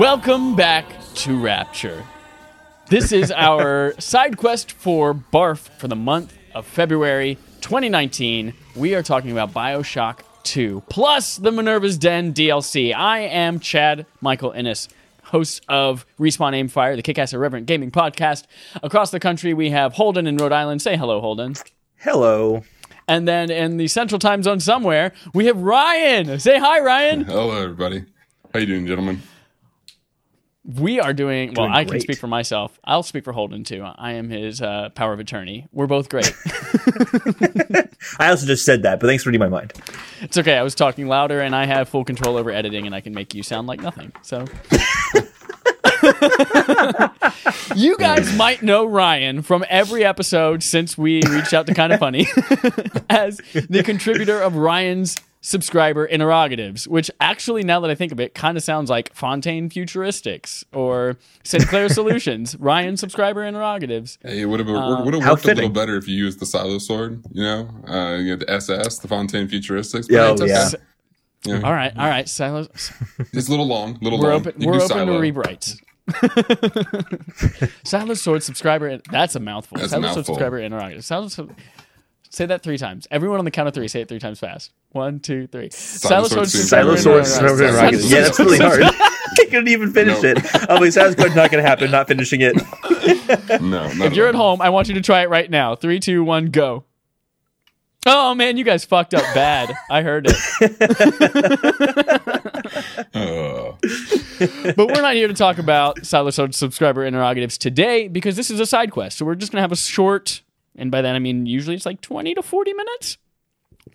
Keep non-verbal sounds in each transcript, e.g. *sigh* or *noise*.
Welcome back to Rapture. This is *laughs* our side quest for Barf for the month of February 2019. We are talking about Bioshock 2 plus the Minerva's Den DLC. I am Chad Michael Innes, host of Respawn Aimfire, the Kickass Irreverent Gaming podcast. Across the country, we have Holden in Rhode Island. Say hello, Holden. Hello. And then in the central time zone somewhere, we have Ryan. Say hi, Ryan. Hello, everybody. How you doing, gentlemen? We are doing well. Doing I can speak for myself. I'll speak for Holden too. I am his uh, power of attorney. We're both great. *laughs* I also just said that, but thanks for reading my mind. it's okay. I was talking louder, and I have full control over editing, and I can make you sound like nothing. So. *laughs* you guys might know Ryan from every episode since we reached out to Kind of Funny *laughs* as the contributor of Ryan's subscriber interrogatives, which actually, now that I think of it, kind of sounds like Fontaine Futuristics or Sinclair *laughs* Solutions. Ryan subscriber interrogatives. Hey, it would have would have how worked a little better if you used the silo sword. You know, uh, you had the SS, the Fontaine Futuristics. but Yeah, it's okay. yeah. Yeah. All right, all right. Silos. *laughs* It's a little long, little We're long. open. We're can open do to silo. rewrites. *laughs* Silo sword subscriber. That's a mouthful. That's a Silo sword subscriber interrogative. Silo sword- Say that three times. Everyone on the count of three, say it three times fast. One, two, three. Silo sword sword subscriber subscriber Silo sword, interrogative. subscriber Silo interrogative. Yeah, that's really hard. *laughs* I couldn't even finish No. it. I'm like, sounds good. Not going to happen. Not finishing it. *laughs* No, not If you're at home, I want you to try it right now. Three, two, one, go. Oh man, you guys fucked up bad. I heard it. Uh, *laughs* But we're not here to talk about Silo Sword subscriber interrogatives today because this is a side quest. So we're just gonna have a short, and by that I mean usually it's like 20 to 40 minutes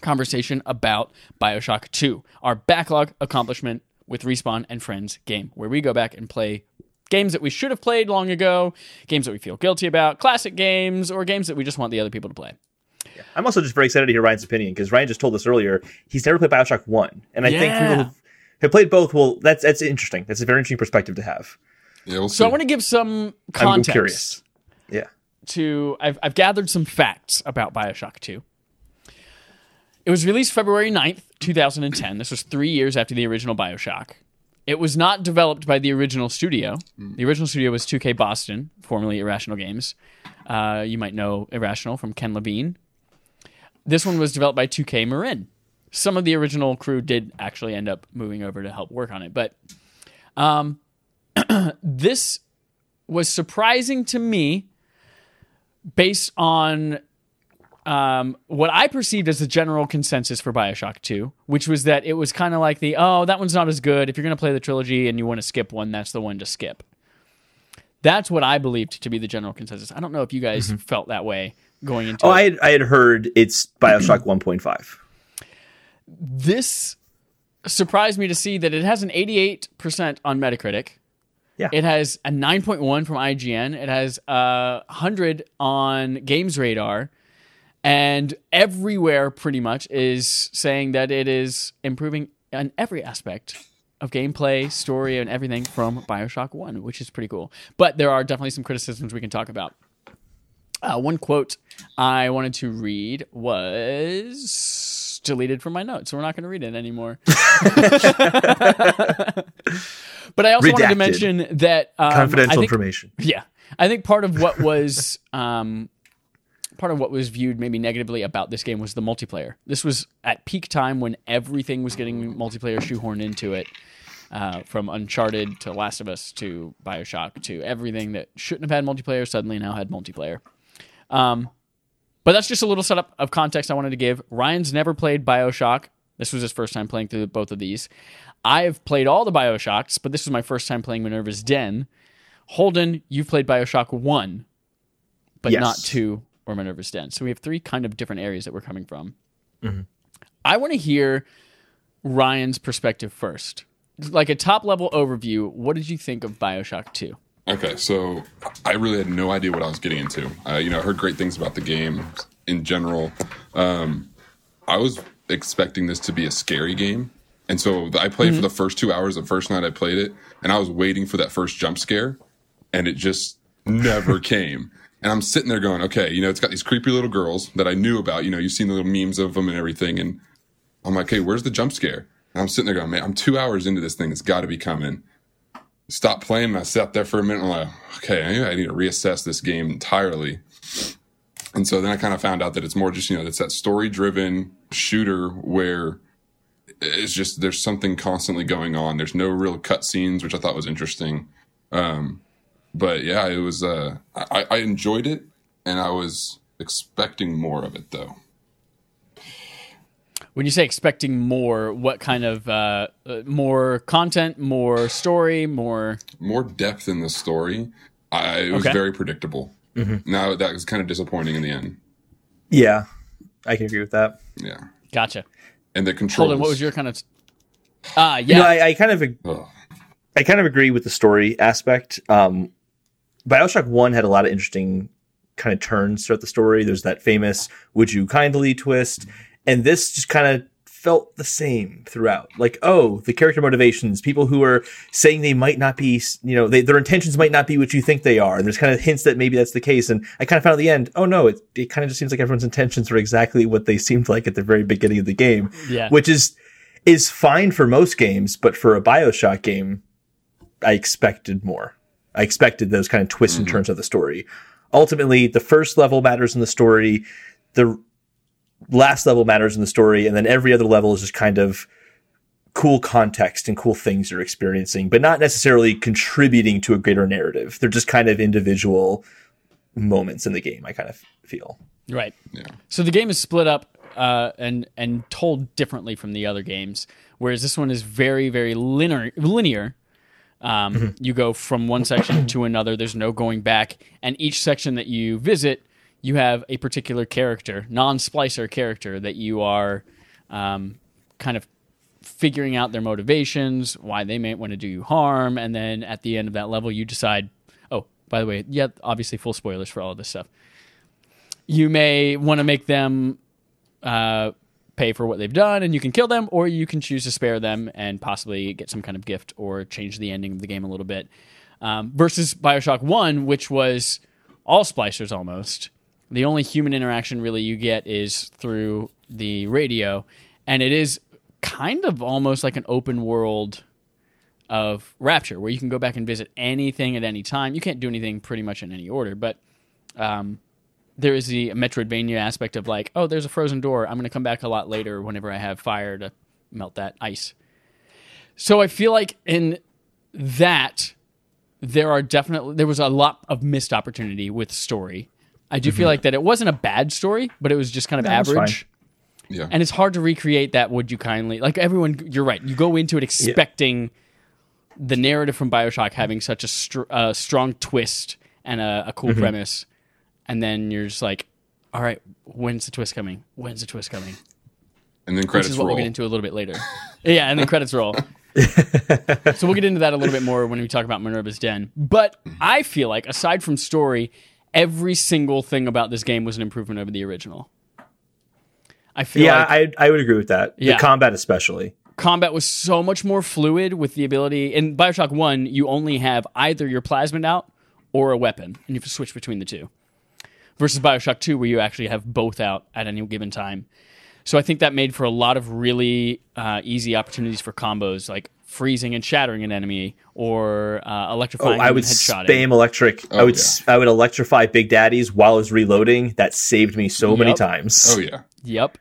conversation about Bioshock 2, our backlog accomplishment with Respawn and Friends game, where we go back and play games that we should have played long ago, games that we feel guilty about, classic games, or games that we just want the other people to play. I'm also just very excited to hear Ryan's opinion because Ryan just told us earlier he's never played Bioshock 1. And I think Yeah. people who played both, well, that's that's interesting. That's a very interesting perspective to have. yeah, we'll. So I want to give some I'm context. curious. Yeah. To I've, I've gathered some facts about Bioshock 2. It was released February 9th, 2010. This was three years after the original Bioshock. It was not developed by the original studio. The original studio was 2K Boston, formerly Irrational Games. Uh, you might know Irrational from Ken Levine. This one was developed by 2K Marin. Some of the original crew did actually end up moving over to help work on it, but um, *clears throat* this was surprising to me based on um, what I perceived as the general consensus for Bioshock 2, which was that it was kind of like the, oh, that one's not as good. If you're going to play the trilogy and you want to skip one, that's the one to skip. That's what I believed to be the general consensus. I don't know if you guys felt that way going into Oh, it. I had, I had heard it's Bioshock 1.5. this surprised me to see that it has an 88% on Metacritic. Yeah. It has a 9.1 from IGN. It has a 100 on Games Radar. And everywhere pretty much is saying that it is improving on every aspect of gameplay, story, and everything from Bioshock 1, which is pretty cool. But there are definitely some criticisms we can talk about. Uh, one quote I wanted to read was deleted from my notes, so we're not going to read it anymore. *laughs* but I also wanted to mention that um, Confidential think, information. Yeah, I think part of what was *laughs* um, part of what was viewed maybe negatively about this game was the multiplayer. This was at peak time when everything was getting multiplayer shoehorned into it. Uh, from Uncharted to Last of Us to Bioshock to everything that shouldn't have had multiplayer suddenly now had multiplayer. Um, but that's just a little setup of context I wanted to give. Ryan's never played Bioshock. This was his first time playing through both of these. I've played all the Bioshocks, but this was my first time playing Minerva's Den. Holden, you've played Bioshock 1, but Yes. not 2 or Minerva's Den. So we have three kind of different areas that we're coming from. Mm-hmm. I want to hear Ryan's perspective first. Like a top level overview, what did you think of Bioshock 2? Okay, so I really had no idea what I was getting into. Uh, you know, I heard great things about the game in general. Um, I was expecting this to be a scary game, and so I played for the first two hours. The first night I played it, and I was waiting for that first jump scare, and it just never *laughs* came. And I'm sitting there going, okay, you know, it's got these creepy little girls that I knew about. You know, you've seen the little memes of them and everything, and I'm like, hey, where's the jump scare? And I'm sitting there going, man, I'm two hours into this thing. It's got to be coming. Stopped playing. And I sat there for a minute. And I'm like, okay, I need to reassess this game entirely. And so then I kind of found out that it's more just you know it's that story driven shooter where it's just there's something constantly going on. There's no real cutscenes, which I thought was interesting. Um, but yeah, it was. Uh, I, I enjoyed it, and I was expecting more of it though. When you say expecting more, what kind of uh, uh, more content, more story, more? More depth in the story. I, it was Okay. very predictable. Now that was kind of disappointing in the end. Yeah, I can agree with that. Yeah, Gotcha. and the controls. Holden, what was your kind of? Ah, yeah. You know, I, I kind of ag- Ugh. I kind of agree with the story aspect. Um, Bioshock One had a lot of interesting kind of turns throughout the story. There's that famous "Would you kindly" twist, and this just kind of felt the same throughout. Like, oh, the character motivations, people who are saying they might not be, you know, they, their intentions might not be what you think they are. And there's kind of hints that maybe that's the case. And I kind of found at the end, oh no, it, it kind of just seems like everyone's intentions are exactly what they *laughs* seemed like at the very beginning of the game. Yeah. Which is, is fine for most games, but for a Bioshock game, I expected more. I expected those kind of twists and mm-hmm. turns of the story. Ultimately, the first level matters in the story. The last level matters in the story, and then every other level is just kind of cool context and cool things you're experiencing, but not necessarily contributing to a greater narrative. They're just kind of individual moments in the game. I kind of feel. Right. Yeah. So the game is split up uh, and and told differently from the other games, whereas this one is very very linear. Linear. Um, You go from one section to another. There's no going back, and each section that you visit, you have a particular character, non-splicer character that you are um, kind of figuring out their motivations, why they may want to do you harm, and then at the end of that level, you decide. Oh, by the way, yeah, obviously full spoilers for all of this stuff you may want to make them uh, pay for what they've done and you can kill them or you can choose to spare them and possibly get some kind of gift or change the ending of the game a little bit um, versus bioshock 1 which was all splicers almost the only human interaction really you get is through the radio and it is kind of almost like an open world of rapture where you can go back and visit anything at any time you can't do anything pretty much in any order but um, there is the Metroidvania aspect of like, oh, there's a frozen door. I'm going to come back a lot later whenever I have fire to melt that ice. So I feel like in that there are definitely there was a lot of missed opportunity with story. I do feel like that it wasn't a bad story, but it was just kind of No, average. Yeah. And it's hard to recreate that. Would you kindly like everyone? You're right. You go into it expecting the narrative from Bioshock having such a str- uh, strong twist and a, a cool premise, and then you're just like, all right, when's the twist coming? When's the twist coming? and then Which credits is what roll. we'll get into a little bit later. yeah, and then credits roll. *laughs* so we'll get into that a little bit more when we talk about Minerva's Den. But I feel like, aside from story, every single thing about this game was an improvement over the original. I feel Yeah, like I I would agree with that. Yeah. The combat especially. combat was so much more fluid with the ability. In Bioshock 1, you only have either your plasmid out or a weapon, and you have to switch between the two. Versus Bioshock 2, where you actually have both out at any given time. So I think that made for a lot of really uh, easy opportunities for combos, like freezing and shattering an enemy, or uh, Oh, I would and headshotting. spam electric. I Oh, would yeah. s I would electrify Big Daddies while I was reloading. That saved me so many times. Oh yeah. Yep.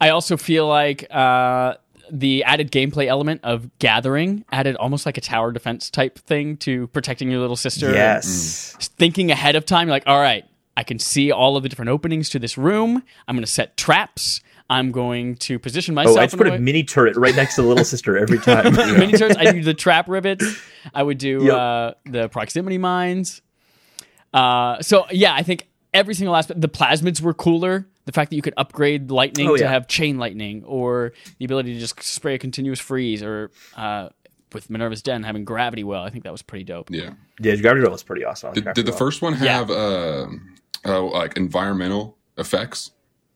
I also feel like uh, the added gameplay element of gathering added almost like a tower defense type thing to protecting your little sister. Yes. Thinking ahead of time, you're like, all right, I can see all of the different openings to this room. I'm going to set traps. I'm going to position myself. Oh, I just in put a a way- mini turret right next to the little sister every *laughs* time. mini turrets. I do the trap rivets. I would do Yep. uh, the proximity mines. Uh, so yeah, I think every single aspect. The plasmids were cooler. The fact that you could upgrade lightning Oh, to yeah. have chain lightning, or the ability to just spray a continuous freeze, or uh, with Minerva's Den having gravity well. I think that was pretty dope. Yeah. yeah, Gravity Well was pretty awesome. Did, did the first one Yeah. have uh, uh, like environmental effects?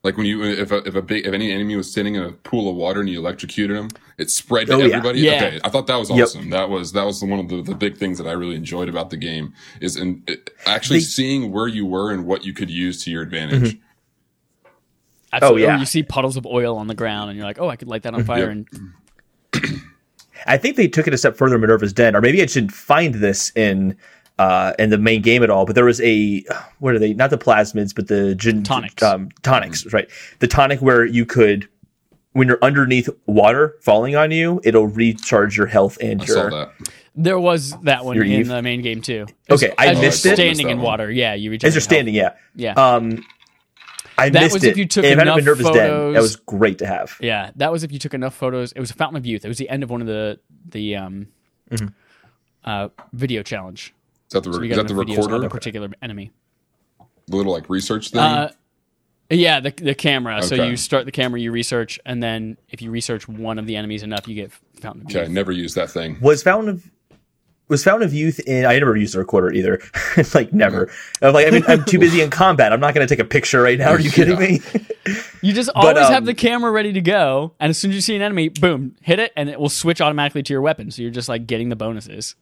Like when you if a, if a big if any enemy was sitting in a pool of water and you electrocuted them, it spread to Oh, everybody. Yeah. Okay, I thought that was Yep. awesome. That was that was one of the, the big things that I really enjoyed about the game is in it, actually They- seeing where you were and what you could use to your advantage. Mm-hmm. Absolutely. Oh, yeah. Or you see puddles of oil on the ground, and you're like, oh, I could light that on fire. Yep. And *clears throat* I think they took it a step further in Minerva's Den, or maybe I should find this in uh, in the main game at all. But there was a what are they? Not the plasmids, but the gene, Tonics. Um, tonics, right? The tonic where you could, when you're underneath water falling on you, it'll recharge your health and I your. saw that. There was that one Your in Eve? the main game too. Okay, I As you're missed it. Standing I in water, yeah, you reach As you're standing, yeah. Yeah, Um, I That missed was it. if you took And if enough Minerva's Den, that was great to have. yeah. That was if you took enough photos. It was a Fountain of Youth. It was the end of one of the the um, Mm-hmm. uh, video challenge. Is that the, So is that the enough videos of recorder? a particular enemy. The little like research thing? Uh, yeah, the the camera. So you start the camera, you research, and then if you research one of the enemies enough, you get Fountain of Youth. okay, I never used that thing. Was Fountain of was Fountain of Youth in? I never used the recorder either. *laughs* like never. I'm like, I mean, I'm too busy *laughs* in combat. I'm not going to take a picture right now. Are you *laughs* kidding me? You just always um, have the camera ready to go, and as soon as you see an enemy, boom, hit it, and it will switch automatically to your weapon. So you're just like getting the bonuses.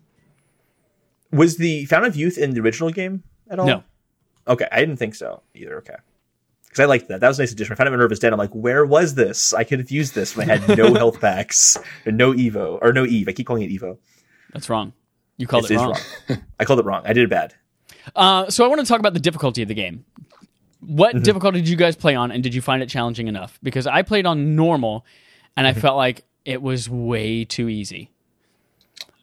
Was the Fountain of Youth in the original game at all? No, Okay, I didn't think so either. Okay. Because I liked that. That was a nice addition. I found it in Minerva's Den. I'm like, where was this? I could have used this when I had no *laughs* health packs and no Evo or no Eve. I keep calling it Evo. that's wrong. You called it is wrong. wrong. I called it wrong. I did it bad. Uh, so I want to talk about the difficulty of the game. What Mm-hmm. difficulty did you guys play on, and did you find it challenging enough? Because I played on normal, and I Mm-hmm. felt like it was way too easy.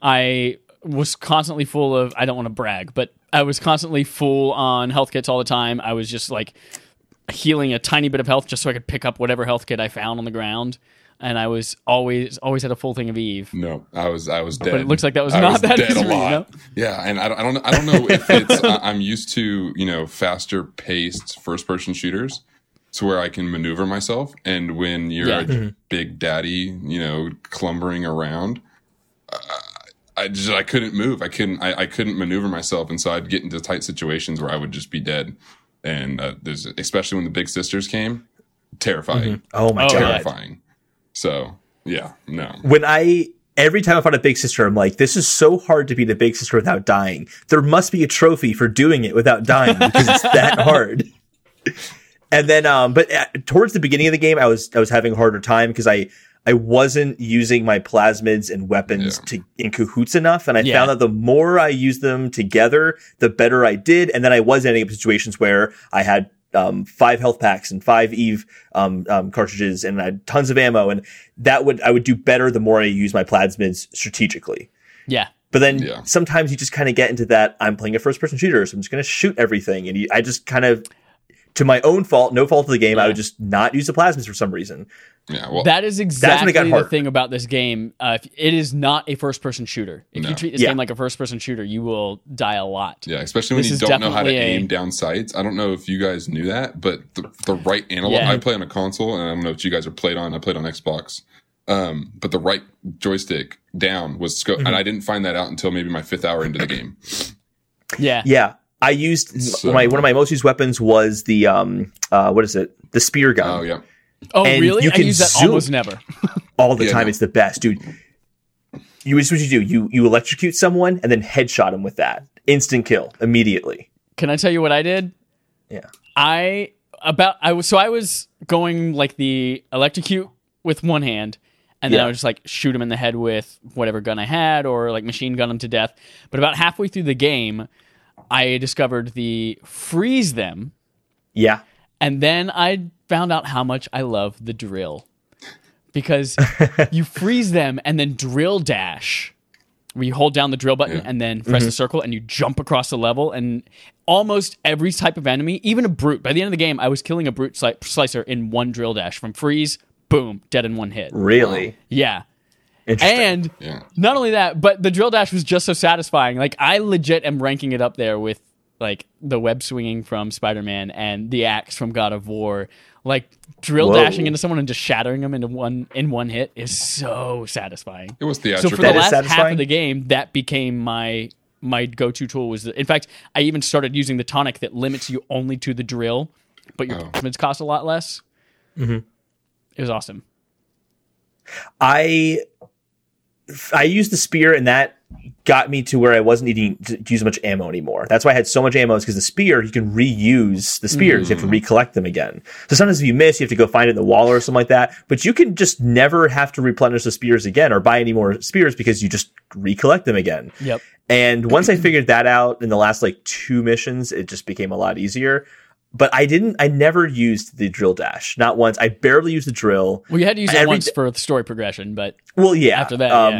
I was constantly full of. I don't want to brag, but I was constantly full on health kits all the time. I was just like healing a tiny bit of health just so I could pick up whatever health kit I found on the ground. And I was always always had a full thing of Eve. No, I was I was dead. But it looks like that was I not that dead easy a for you, lot. no? Yeah, and I don't, I don't I don't know if it's I- I'm used to you know faster paced first person shooters, to where I can maneuver myself. And when you're Yeah. a big daddy, you know, clumbering around, uh, I just I couldn't move. I couldn't I, I couldn't maneuver myself, and so I'd get into tight situations where I would just be dead. And uh, there's especially when the big sisters came, terrifying, Oh my Oh, god. terrifying. So yeah, no. When I every time I find a big sister, I'm like, this is so hard to beat the big sister without dying. There must be a trophy for doing it without dying because it's that *laughs* hard. And then, um, but uh, towards the beginning of the game, I was I was having a harder time because I I wasn't using my plasmids and weapons Yeah. to in cahoots enough, and I Yeah. found that the more I used them together, the better I did. And then I was ending up in situations where I had um, five health packs and five Eve um, um, cartridges, and I had tons of ammo, and that would I would do better the more I use my plasmids strategically. Yeah. But then Yeah. sometimes you just kind of get into that. I'm playing a first person shooter, so I'm just going to shoot everything. And you, I just kind of, to my own fault, no fault of the game, I would just not use the plasmids for some reason. Yeah, well, That is exactly the hard. thing about this game. Uh, if- it is not a first-person shooter. If you treat this Yeah. game like a first-person shooter, you will die a lot. Yeah, especially when This you don't know how to a- aim down sights. I don't know if you guys knew that, but the, the right analog. Yeah. I play on a console, and I don't know if you guys are played on. I played on Xbox, um, but the right joystick down was scope, Mm-hmm. and I didn't find that out until maybe my fifth hour into the game. Yeah. Yeah, I used So- my one of my most used weapons was the um uh what is it the spear gun Oh yeah, Oh, And really? you I can use that almost never. *laughs* all the Yeah, time. no. It's the best, dude. You this is what you do. You you electrocute someone and then headshot them with that instant kill immediately. Can I tell you what I did? Yeah. I about I was so I was going like the electrocute with one hand, and then Yeah. I would just like shoot him in the head with whatever gun I had, or like machine gun him to death. But about halfway through the game, I discovered the freeze them, Yeah. and then I found out how much I love the drill because *laughs* you freeze them and then drill dash. Where you hold down the drill button Yeah. and then press the mm-hmm. circle and you jump across the level and almost every type of enemy, even a brute. By the end of the game, I was killing a brute sli- slicer in one drill dash from freeze, boom, dead in one hit. Really Yeah. Interesting. And yeah. not only that, but the drill dash was just so satisfying. Like I legit am ranking it up there with like the web swinging from Spider-Man and the axe from God of War. Like drill Whoa. dashing into someone and just shattering them into one in one hit is so satisfying. It was So theatrical. for the That is last half of the game, that became my my go-to tool. Was the, in fact, I even started using the tonic that limits you only to the drill, but your Oh. plasmids cost a lot less. Mm-hmm. It was awesome. I I used the spear and that got me to where I wasn't needing to use much ammo anymore. That's why I had so much ammo is because the spear, you can reuse the spears. You have to mm. recollect them again. So sometimes if you miss, you have to go find it in the wall or something like that. But you can just never have to replenish the spears again or buy any more spears because you just recollect them again. Yep. And once I figured that out in the last like two missions, it just became a lot easier. But I didn't, I never used the drill dash. Not once. I barely used the drill. Well, you had to use it Every once d- for the story progression, but Well, yeah. After that, um,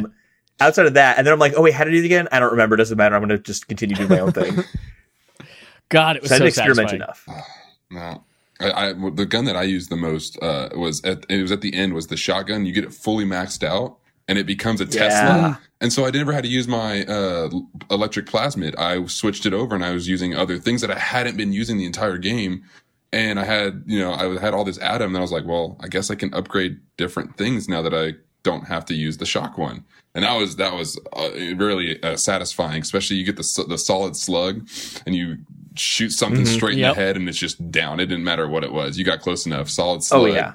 yeah. outside of that, and then I'm like, oh wait, how to do it again? I don't remember. Doesn't matter. I'm going to just continue doing my own thing. *laughs* God, it was So I so, didn't experiment satisfying. enough. *sighs* No. I, I the gun that I used the most uh, was at it was at the end was the shotgun. You get it fully maxed out, and it becomes a Yeah. Tesla. And so I never had to use my uh, electric plasmid. I switched it over, and I was using other things that I hadn't been using the entire game. And I had you know I had all this Adam, and I was like, well, I guess I can upgrade different things now that I don't have to use the shock one. And that was that was uh, really uh, satisfying, especially you get the the solid slug, and you shoot something straight in Yep. the head, and it's just down. It didn't matter what it was. You got close enough. Solid slug. Oh yeah.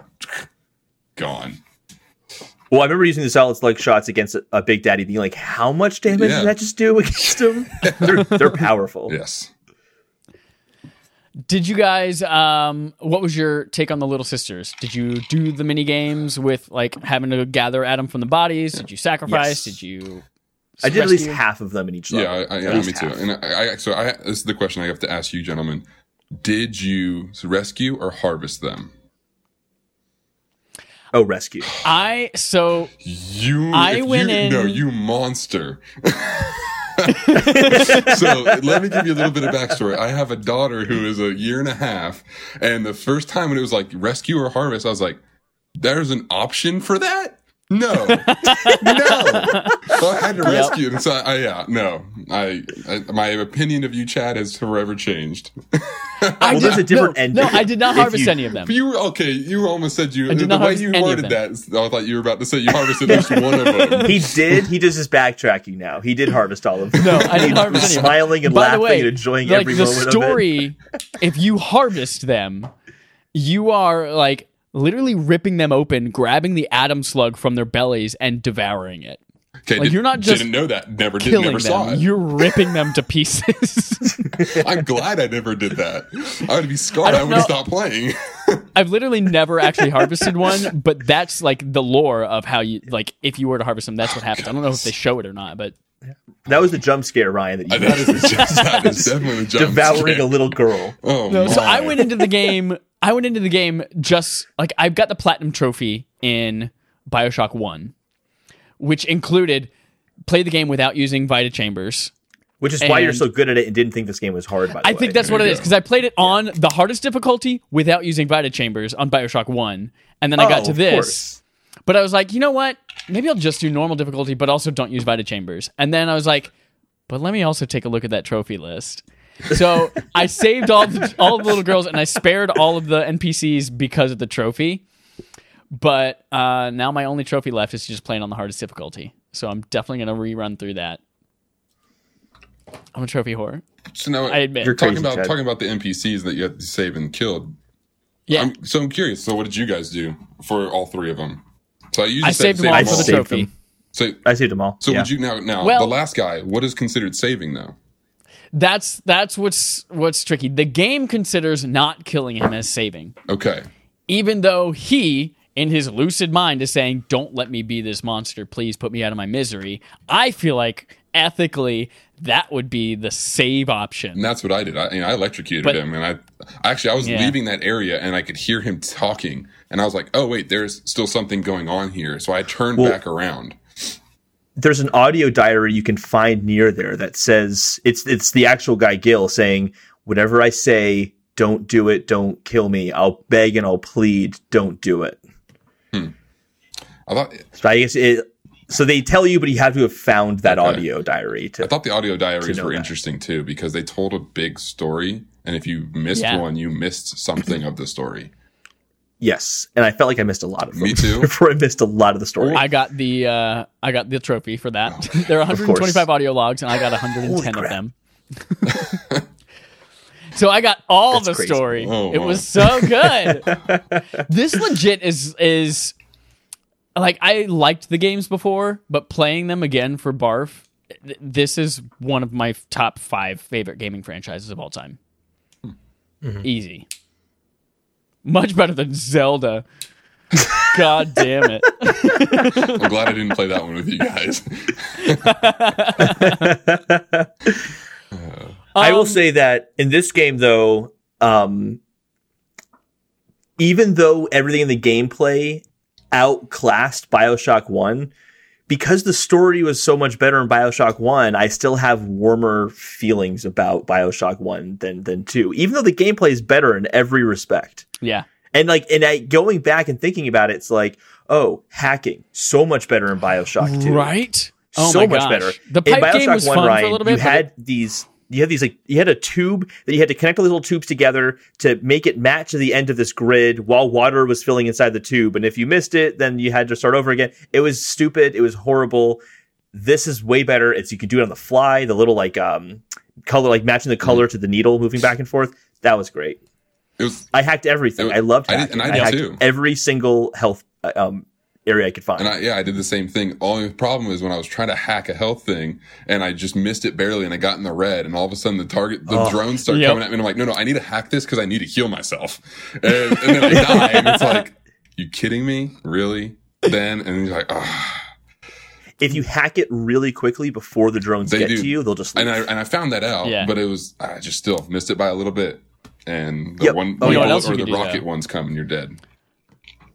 gone. Well, I remember using the solid slug shots against a, a Big Daddy, being like, how much damage Yeah. did that just do against him? *laughs* they're, they're powerful. Yes. Did you guys? Um, what was your take on the Little Sisters? Did you do the mini games with like having to gather Adam from the bodies? Did you sacrifice? Yes. Did you? I did at least rescue? half of them in each Yeah, level. I, I, At yeah, least me too. And I, I so I this is the question I have to ask you, gentlemen. Did you rescue or harvest them? Oh, rescue. I so You, I if went you, in- No, you monster. *laughs* so let me give you a little bit of backstory. I have a daughter who is a year and a half, and the first time when it was like rescue or harvest, I was like, "There's an option for that." No, *laughs* no. So I had to rescue, and so I, yeah, no. I, I my opinion of you, Chad, has forever changed. *laughs* I Well, there's did- a different no, ending. No, I did not harvest you- any of them. But you were okay. You almost said you. I did the not way harvest you any of worded them. that, I thought you were about to say you harvested at least one of *laughs* them. He did. He does his backtracking now. He did harvest all of them. No, I didn't harvest was any of them. smiling and By laughing way, and enjoying like every the moment of it. story, if you harvest them, you are like literally ripping them open, grabbing the Adam slug from their bellies, and devouring it. Okay, Like, did- you're not just didn't know that. Never did. Killing Never saw it. you're ripping them to pieces. *laughs* I'm glad I never did that. I would be scarred. I I, would stop playing. *laughs* I've literally never actually harvested one, but that's like the lore of how you like if you were to harvest them, that's what oh, happens. I don't know if they show it or not, but That was the jump scare, Ryan, that you that is, that is definitely a jump *laughs* devouring scare. a little girl. Oh, No, so. I went into the game. I went into the game just like I've got the platinum trophy in Bioshock One, which included play the game without using Vita Chambers. Which is why you're so good at it and didn't think this game was hard, by the I way. think that's what it is because I played it on the hardest difficulty without using Vita Chambers on Bioshock One, and then I got Oh, to this. But I was like, you know what? Maybe I'll just do normal difficulty, but also don't use Vita Chambers. And then I was like, but let me also take a look at that trophy list. So I saved all the, all the little girls and I spared all of the NPCs because of the trophy. But uh, now my only trophy left is just playing on the hardest difficulty. So I'm definitely going to rerun through that. I'm a trophy whore. So now, I admit. You're talking crazy, about Chad. talking about the NPCs that you have to save and killed. Yeah. I'm, so I'm curious. So what did you guys do for all three of them? So I usually I saved them save all for the trophy. them. So I saved them all. so yeah. would you now now Well- the last guy? What is considered saving though? That's that's what's what's tricky. The game considers not killing him as saving. Okay. even though he in his lucid mind is saying don't let me be this monster please put me out of my misery i feel like ethically that would be the save option And that's what I did. I, you know, I electrocuted But- him, and I actually I was Yeah. leaving that area, and I could hear him talking, and I was like, "Oh wait, there's still something going on here." So I turned Well- back around. There's an audio diary you can find near there that says it's it's the actual guy Gil saying, "Whatever I say, don't do it. Don't kill me. I'll beg and I'll plead. Don't do it." Hmm. I thought So I guess it. So they tell you, but you have to have found that Okay. audio diary to. I thought the audio diaries were that. interesting too because they told a big story, and if you missed Yeah. one, you missed something of the story. Yes, and I felt like I missed a lot of them. Me too. *laughs* Before I missed a lot of the story. i got the uh i got the trophy for that *laughs* there are 125 audio logs and i got 110 of them *laughs* so i got all That's the crazy. story Oh, it wow. was so good this legit is is like i liked the games before but playing them again for barf th- this is one of my top five favorite gaming franchises of all time. Easy. Much better than Zelda. God damn it. I'm glad I didn't play that one with you guys. *laughs* I will Um, say that in this game, though, um, even though everything in the gameplay outclassed Bioshock 1, because the story was so much better in Bioshock 1, I still have warmer feelings about Bioshock 1 than, than 2, even though the gameplay is better in every respect. Yeah. And like, and I, going back and thinking about it, it's like, oh, hacking, so much better in Bioshock 2 Right? Oh so my much gosh. better. The In pipe game Bioshock was 1, fun Ryan, for a little bit. You had these. You had these like you had a tube that you had to connect all these little tubes together to make it match to the end of this grid while water was filling inside the tube. And if you missed it, then you had to start over again. It was stupid. It was horrible. This is way better. It's you can do it on the fly. The little like um color like matching the color Mm. to the needle moving back and forth. That was great. It was I hacked everything. Was- I loved I did- and I did hacked too. every single health uh, um area I could find. And I, yeah, I did the same thing. Only problem is when I was trying to hack a health thing and I just missed it barely and I got in the red and all of a sudden the target, the Oh. drones start Yep. coming at me and I'm like, no, no, I need to hack this because I need to heal myself. And, and then I die and it's like, you kidding me? Really? Then, and you're like, ah. if you hack it really quickly before the drones They get do. to you, they'll just leave. And I, and I found that out, Yeah. but it was, I just still missed it by a little bit. And the Yep. one, Oh, the you know bullet or the rocket though? ones come and you're dead.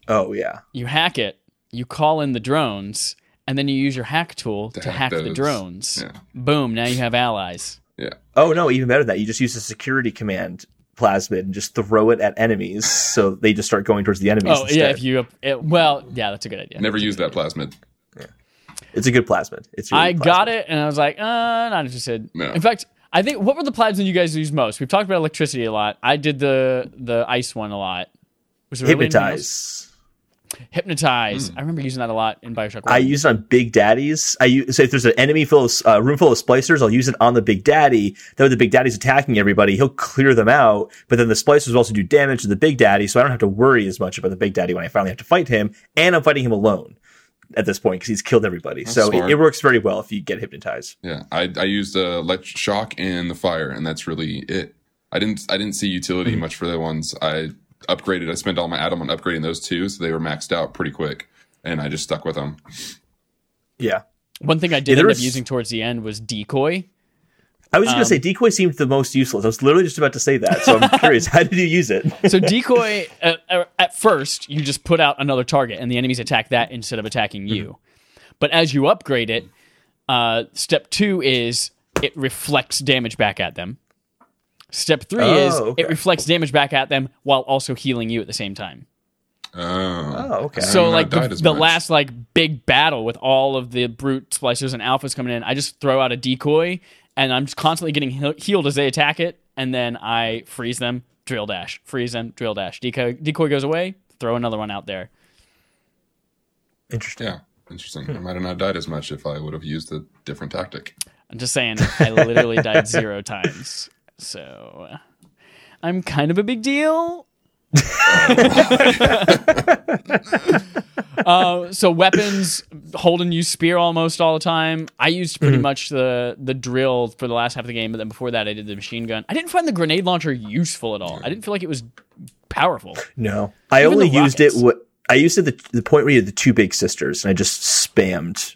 oh yeah. you hack it, you call in the drones, and then you use your hack tool to, hack hack, the drones. Yeah. Boom, now you have allies. Yeah. Oh no, even better than that. You just use a security command plasmid and just throw it at enemies, so *laughs* they just start going towards the enemies. Oh, instead. yeah, if you. It, well, yeah, that's a good idea. Never use that plasmid. Yeah. it's a good plasmid. It's really I got it, and I was like, uh, not interested. No. In fact, I think what were the plasmids you guys use most? We've talked about electricity a lot. I did the the ice one a lot. Was it really anything else? Hypnotize. Hypnotize. Hmm. I remember using that a lot in Bioshock. I use it on Big Daddies. I use so if there's an enemy full of uh, room full of splicers, I'll use it on the Big Daddy. That way, the Big Daddy's attacking everybody. He'll clear them out, but then the splicers will also do damage to the Big Daddy, so I don't have to worry as much about the Big Daddy when I finally have to fight him. And I'm fighting him alone at this point because he's killed everybody. so it, it works very well if you get hypnotized. Yeah, I I used uh, electric shock and the fire, and that's really it. I didn't I didn't see utility much for the ones I upgraded. I spent all my Adam on upgrading those two, so they were maxed out pretty quick, and I just stuck with them. Yeah. One thing I did Yeah, there end up was- using towards the end was decoy. I was just Um, gonna say decoy seemed the most useless. I was literally just about to say that. So I'm *laughs* curious, how did you use it? So *laughs* decoy, uh, uh, at first, you just put out another target, and the enemies attack that instead of attacking you. Mm-hmm. But as you upgrade it, uh, step two is it reflects damage back at them. Step three Oh, is okay. it reflects damage back at them while also healing you at the same time. Oh, Oh, okay. I So don't know, I like the, the last like big battle with all of the brute splicers and alphas coming in, I just throw out a decoy and I'm just constantly getting he- healed as they attack it, and then I freeze them, drill dash, freeze them, drill dash. Decoy decoy goes away, throw another one out there. Interesting. yeah, interesting. Hmm. I might have not died as much if I would have used a different tactic. I'm just saying, I literally died *laughs* zero times, so I'm kind of a big deal. *laughs* uh, so weapons, Holden used spear almost all the time. I used pretty much the the drill for the last half of the game, but then before that, I did the machine gun. I didn't find the grenade launcher useful at all. I didn't feel like it was powerful. No, I Even only used it. rockets. Wh- I used it the, the point where you had the two big sisters, and I just spammed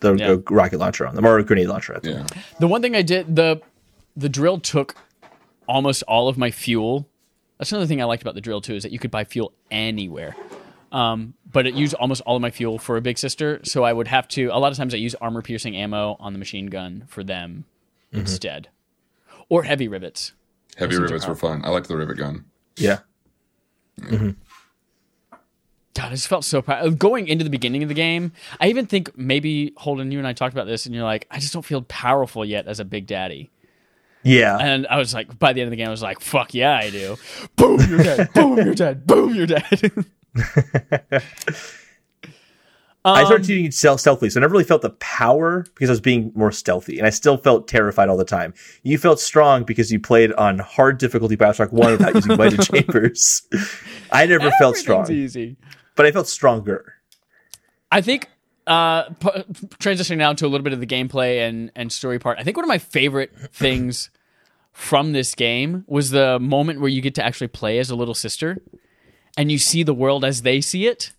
the, Yeah. the rocket launcher on them or a grenade launcher at them. Yeah, The one thing I did the the drill took almost all of my fuel. That's another thing I liked about the drill too is that you could buy fuel anywhere. Um, but it used almost all of my fuel for a big sister, so I would have to. A lot of times I use armor piercing ammo on the machine gun for them instead, or heavy rivets. heavy rivets were fun. I liked the rivet gun. Yeah. God, I just felt so proud. Going into the beginning of the game, I even think maybe Holden, you and I talked about this, and you're like, I just don't feel powerful yet as a big daddy. Yeah. And I was like, by the end of the game, I was like, fuck yeah, I do. Boom, you're dead. *laughs* Boom, you're dead. Boom, you're dead. *laughs* I Um, started using stealth stealthily, so I never really felt the power because I was being more stealthy, and I still felt terrified all the time. You felt strong because you played on hard difficulty Bioshock One without using lighted *laughs* chambers. I never felt strong, easy. but I felt stronger. I think uh, p- transitioning now to a little bit of the gameplay and and story part. I think one of my favorite things from this game was the moment where you get to actually play as a little sister, and you see the world as they see it.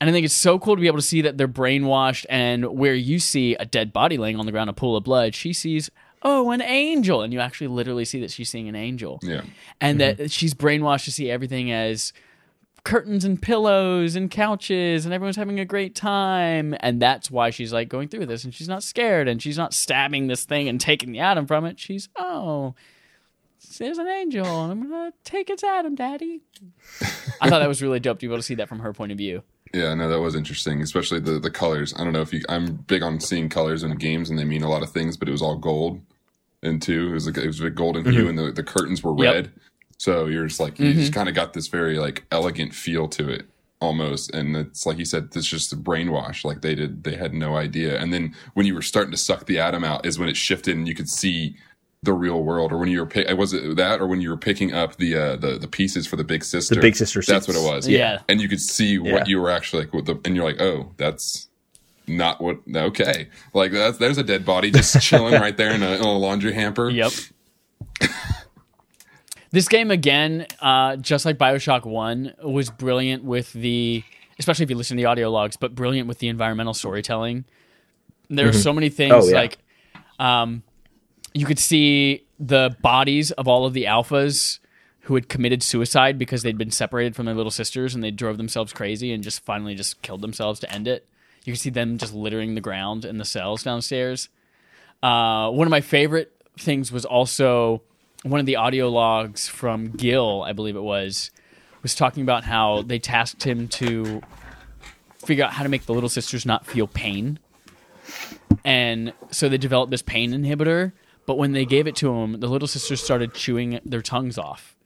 And I think it's so cool to be able to see that they're brainwashed, and where you see a dead body laying on the ground, a pool of blood, she sees, oh, an angel, and you actually literally see that she's seeing an angel Yeah. and mm-hmm. that she's brainwashed to see everything as curtains and pillows and couches and everyone's having a great time and that's why she's like going through this and she's not scared and she's not stabbing this thing and taking the Adam from it she's oh there's an angel and i'm gonna take its Adam daddy i thought that was really dope to be able to see that from her point of view Yeah, no, that was interesting, especially the the colors. I don't know if you. I'm big on seeing colors in games, and they mean a lot of things. But it was all gold, and two, it was like it was a golden mm-hmm. hue, and the, the curtains were Yep. red. So you're just like you just kind of got this very like elegant feel to it almost, and it's like you said, this just a brainwash. Like they did, they had no idea. And then when you were starting to suck the Adam out, is when it shifted, and you could see the real world, or when you were pick, was it that, or when you were picking up the uh, the the pieces for the big sister, The big sister That's what it was. Yeah. and you could see Yeah. what you were actually like with the, and you're like, oh, that's not what. Okay, like that's there's a dead body just *laughs* chilling right there in a, in a laundry hamper. Yep. *laughs* this game again, uh, just like Bioshock One, was brilliant with the, especially if you listen to the audio logs, but brilliant with the environmental storytelling. There are so many things Oh, yeah. like, um, you could see the bodies of all of the alphas who had committed suicide because they'd been separated from their little sisters and they drove themselves crazy and just finally just killed themselves to end it. You could see them just littering the ground in the cells downstairs. Uh, one of my favorite things was also one of the audio logs from Gil, I believe it was, was talking about how they tasked him to figure out how to make the little sisters not feel pain. And so they developed this pain inhibitor, but when they gave it to him, the little sisters started chewing their tongues off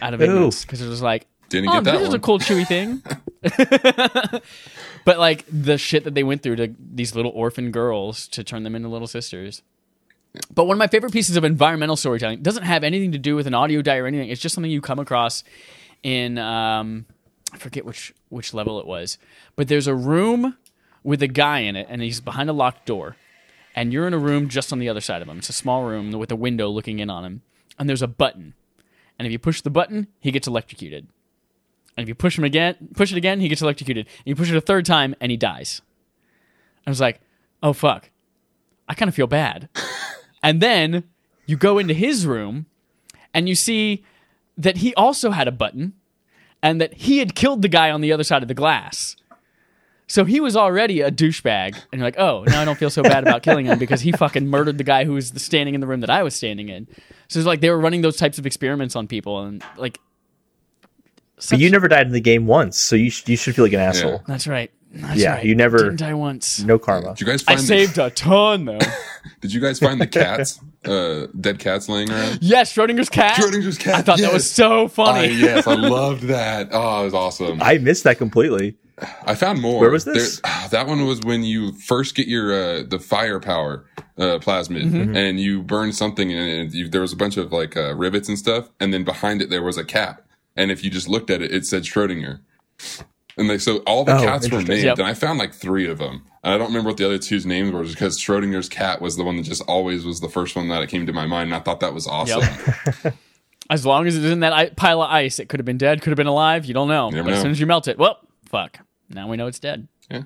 out of Ooh. ignorance because it was like, Didn't oh, get that this is a cool chewy thing. *laughs* but like the shit that they went through to these little orphan girls to turn them into little sisters. But one of my favorite pieces of environmental storytelling doesn't have anything to do with an audio diary or anything. It's just something you come across in um, I forget which which level it was, but there's a room with a guy in it, and he's behind a locked door, and you're in a room just on the other side of him. It's a small room with a window looking in on him, and there's a button, and if you push the button, he gets electrocuted. And if you push him again, push it again, he gets electrocuted. And you push it a third time, and he dies. I was like, oh fuck, I kind of feel bad. *laughs* and then you go into his room, and you see that he also had a button, and that he had killed the guy on the other side of the glass. So he was already a douchebag, and you're like, oh, now I don't feel so bad about killing him because he fucking murdered the guy who was standing in the room that I was standing in. So it's like they were running those types of experiments on people, and like, But you never died in the game once, so you sh- you should feel like an asshole. That's right. That's Yeah, right. you never- didn't die once. No karma. Did you guys Find I find? saved a ton though. *laughs* did you guys find the cats? *laughs* uh, dead cats laying around. yes, Schrodinger's cat. Schrodinger's cat. I thought that was yes. so I, funny. yes, I *laughs* loved that. Oh, it was awesome. I, I missed that completely. I found more. Where was this? There- ah, that one was when you first get your uh, the firepower uh, plasmid, Mm-hmm. and you burn something, and you, there was a bunch of like uh, rivets and stuff, and then behind it there was a cat, and if you just looked at it, it said Schrodinger. And they, so all the Oh, cats were named, Yep. and I found like three of them. And I don't remember what the other two's names were, because Schrodinger's cat was the one that just always was the first one that it came to my mind, and I thought that was awesome. *laughs* As long as it was in that pile of ice, it could have been dead, could have been alive. You don't know. never but as soon as you melt it, well, fuck. Now we know it's dead. Yeah.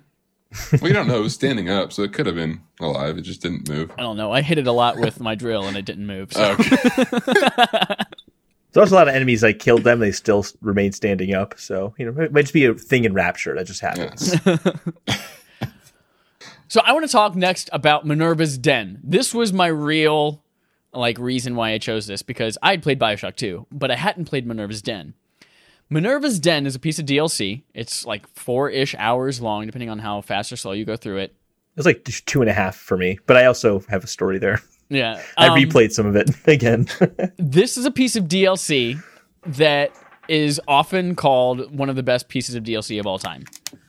Well, you don't know. It was standing up, so it could have been alive. It just didn't move. I don't know. I hit it a lot with my drill and it didn't move. So. Okay. *laughs* There's also a lot of enemies I killed them; they still remain standing up. So you know, it might just be a thing in Rapture that just happens. *laughs* So I want to talk next about Minerva's Den. This was my real like reason why I chose this because I had played BioShock 2, but I hadn't played Minerva's Den. Minerva's Den is a piece of DLC. It's like four-ish hours long, depending on how fast or slow you go through it. It was like just two and a half for me, but I also have a story there. *laughs* Yeah, I um, replayed some of it *laughs* again. *laughs* this is a piece of DLC that is often called one of the best pieces of DLC of all time.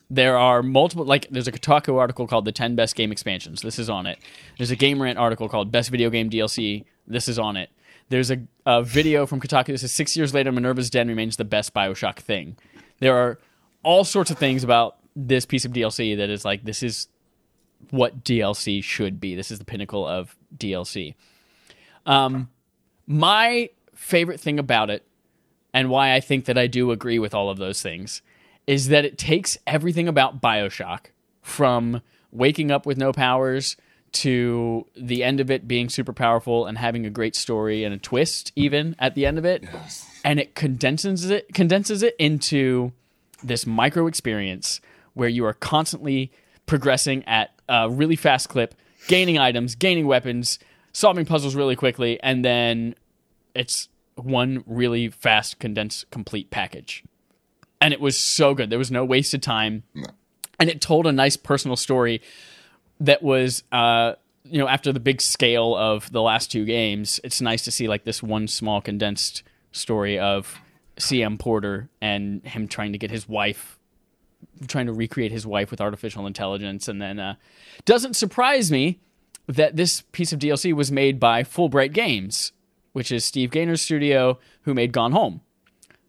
There are multiple, like, there's a Kotaku article called The 10 Best Game Expansions. This is on it. There's a Game Rant article called Best Video Game DLC. This is on it. There's a, a video from Kotaku that says six years later, Minerva's Den remains the best Bioshock thing. There are all sorts of things about this piece of DLC that is like this is what DLC should be. This is the pinnacle of DLC. Um, my favorite thing about it, and why I think that I do agree with all of those things, is that it takes everything about Bioshock from waking up with no powers to the end of it being super powerful and having a great story and a twist even at the end of it and it condenses it condenses it into this micro experience where you are constantly progressing at a really fast clip gaining items gaining weapons solving puzzles really quickly and then it's one really fast condensed complete package. And it was so good. There was no wasted time. And it told a nice personal story that was uh you know after the big scale of the last two games it's nice to see like this one small condensed story of CM Porter and him trying to get his wife trying to recreate his wife with artificial intelligence and then uh doesn't surprise me that this piece of DLC was made by Fullbright Games which is Steve Gaynor's studio who made Gone Home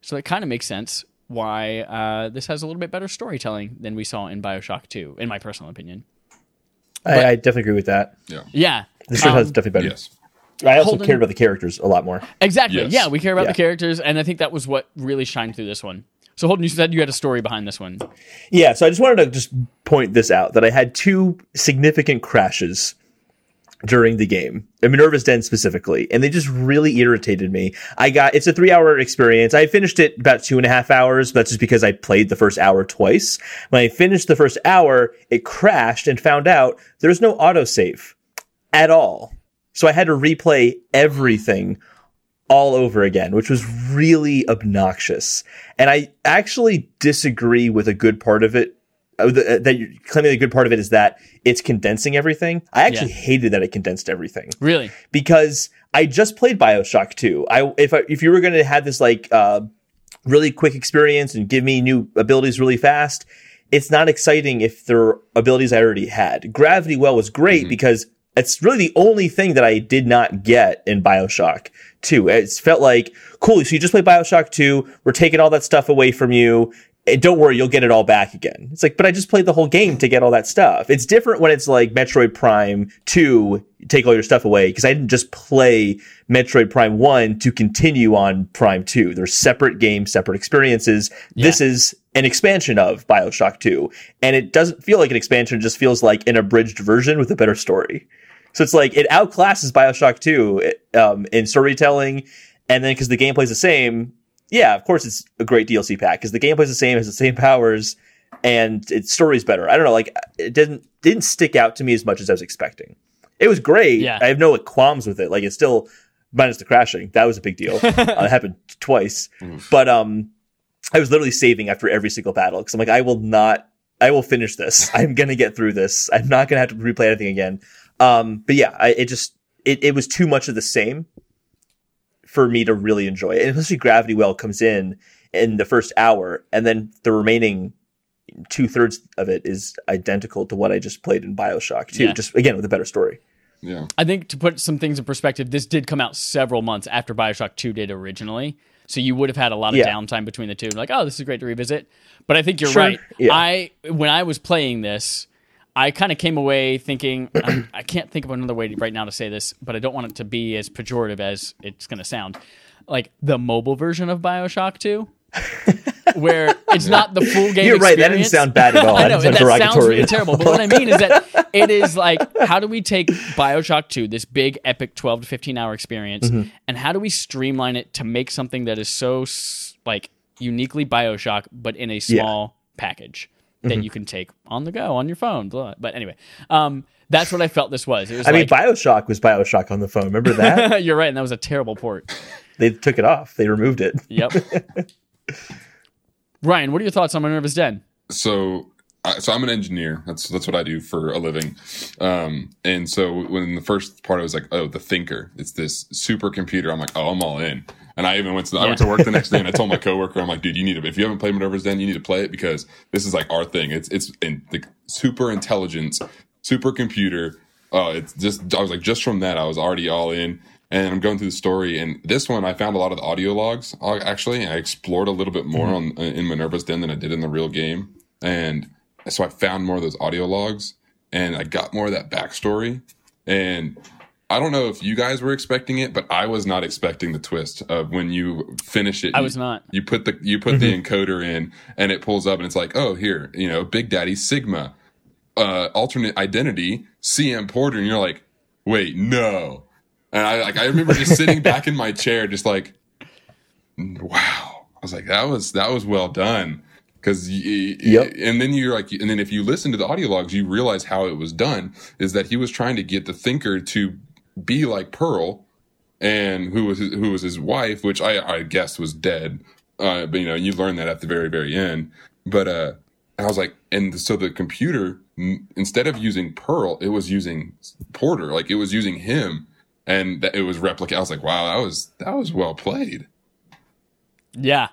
so it kind of makes sense why uh, this has a little bit better storytelling than we saw in Bioshock 2, in my personal opinion. I, I definitely agree with that. Yeah. Yeah. This one Um, has definitely better. Yes. I also Holden- cared about the characters a lot more. Exactly. Yes. Yeah, we care about Yeah. the characters, and I think that was what really shined through this one. So, Holden, you said you had a story behind this one. Yeah, so I just wanted to just point this out that I had two significant crashes during the game, Minerva's Den specifically, and they just really irritated me. I got it's a three hour experience. I finished it about two and a half hours, but that's just because I played the first hour twice. When I finished the first hour, it crashed and found out there's no autosave at all. So I had to replay everything all over again, which was really obnoxious. And I actually disagree with a good part of it. uh, uh, That you're claiming a good part of it is that it's condensing everything. I actually Yeah. hated that it condensed everything Really? because I just played Bioshock 2. I if I, if you were going to have this like uh, really quick experience and give me new abilities really fast, it's not exciting if they're abilities I already had. Gravity Well was great because it's really the only thing that I did not get in Bioshock 2. It felt like cool. So you just played Bioshock 2. We're taking all that stuff away from you. And don't worry, you'll get it all back again. It's like, but I just played the whole game to get all that stuff. It's different when it's like Metroid Prime 2, take all your stuff away, because I didn't just play Metroid Prime 1 to continue on Prime 2. They're separate games, separate experiences. This is an expansion of Bioshock 2. And it doesn't feel like an expansion, it just feels like an abridged version with a better story. So it's like it outclasses Bioshock 2 um, in storytelling. And then because the gameplay's the same, yeah, of course it's a great DLC pack because the gameplay's the same, has the same powers, and its story's better. I don't know, like it didn't didn't stick out to me as much as I was expecting. It was great. Yeah. I have no like, qualms with it. Like it's still minus the crashing. That was a big deal. *laughs* uh, it happened twice, but um, I was literally saving after every single battle because I'm like, I will not. I will finish this. *laughs* I'm gonna get through this. I'm not gonna have to replay anything again. Um, but yeah, I, it just it, it was too much of the same for me to really enjoy it. And especially Gravity Well comes in in the first hour, and then the remaining two thirds of it is identical to what I just played in Bioshock 2. Yeah. Just again with a better story. Yeah. I think to put some things in perspective, this did come out several months after Bioshock 2 did originally. So you would have had a lot of Yeah. downtime between the two. Like, oh, this is great to revisit. But I think you're Sure. right. Yeah. I when I was playing this, I kind of came away thinking *clears throat* I'm, I can't think of another way to, right now to say this, but I don't want it to be as pejorative as it's going to sound. Like the mobile version of Bioshock 2, where it's not the full game. You're right. That didn't sound bad at *laughs* all. I That know, sound that sounds really terrible. But what I mean is that it is like, *laughs* how do we take Bioshock 2, this big, epic 12 to 15 hour experience, Mm-hmm. and how do we streamline it to make something that is so, like, uniquely Bioshock, but in a small package that Mm-hmm. you can take on the go on your phone? Blah. But anyway, um, that's what I felt this was. It was I mean, Bioshock was Bioshock on the phone. Remember that? *laughs* you're right, and that was a terrible port. they took it off. They removed it. Yep. Ryan, what are your thoughts on Minerva's Den? so so I'm an engineer. That's that's what I do for a living. Um, and so when the first part I was like, oh, the thinker. It's this supercomputer. I'm like, oh, I'm all in. And I even went to I went to work the next day and I told my coworker, I'm like, dude, you need to if you haven't played Minerva's Den, you need to play it because this is like our thing. It's it's in the super intelligence, supercomputer. Uh, it's just I was like, just from that, I was already all in. And I'm going through the story, and this one I found a lot of the audio logs. uh, Actually, I explored a little bit more on in Minerva's Den than I did in the real game, and so I found more of those audio logs and I got more of that backstory. And I don't know if you guys were expecting it, but I was not expecting the twist of when you finish it. I you- was not. You put the you put the encoder in, and it pulls up, and it's like, oh, here, you know, Big Daddy Sigma, uh, alternate identity, CM Porter, and you're like, wait, no. And I like I remember just sitting back in my chair, just like, wow. I was like, that was that was well done. Because Yep. and then you're like, and then if you listen to the audio logs, you realize how it was done. Is that he was trying to get the thinker to be like Pearl, and who was his, who was his wife, which I I guess was dead. Uh, but you know, you learn that at the very very end. But uh, I was like, and so the computer instead of using Pearl, it was using Porter, like it was using him, and that it was replicate. I was like, wow, that was that was well played. Yeah.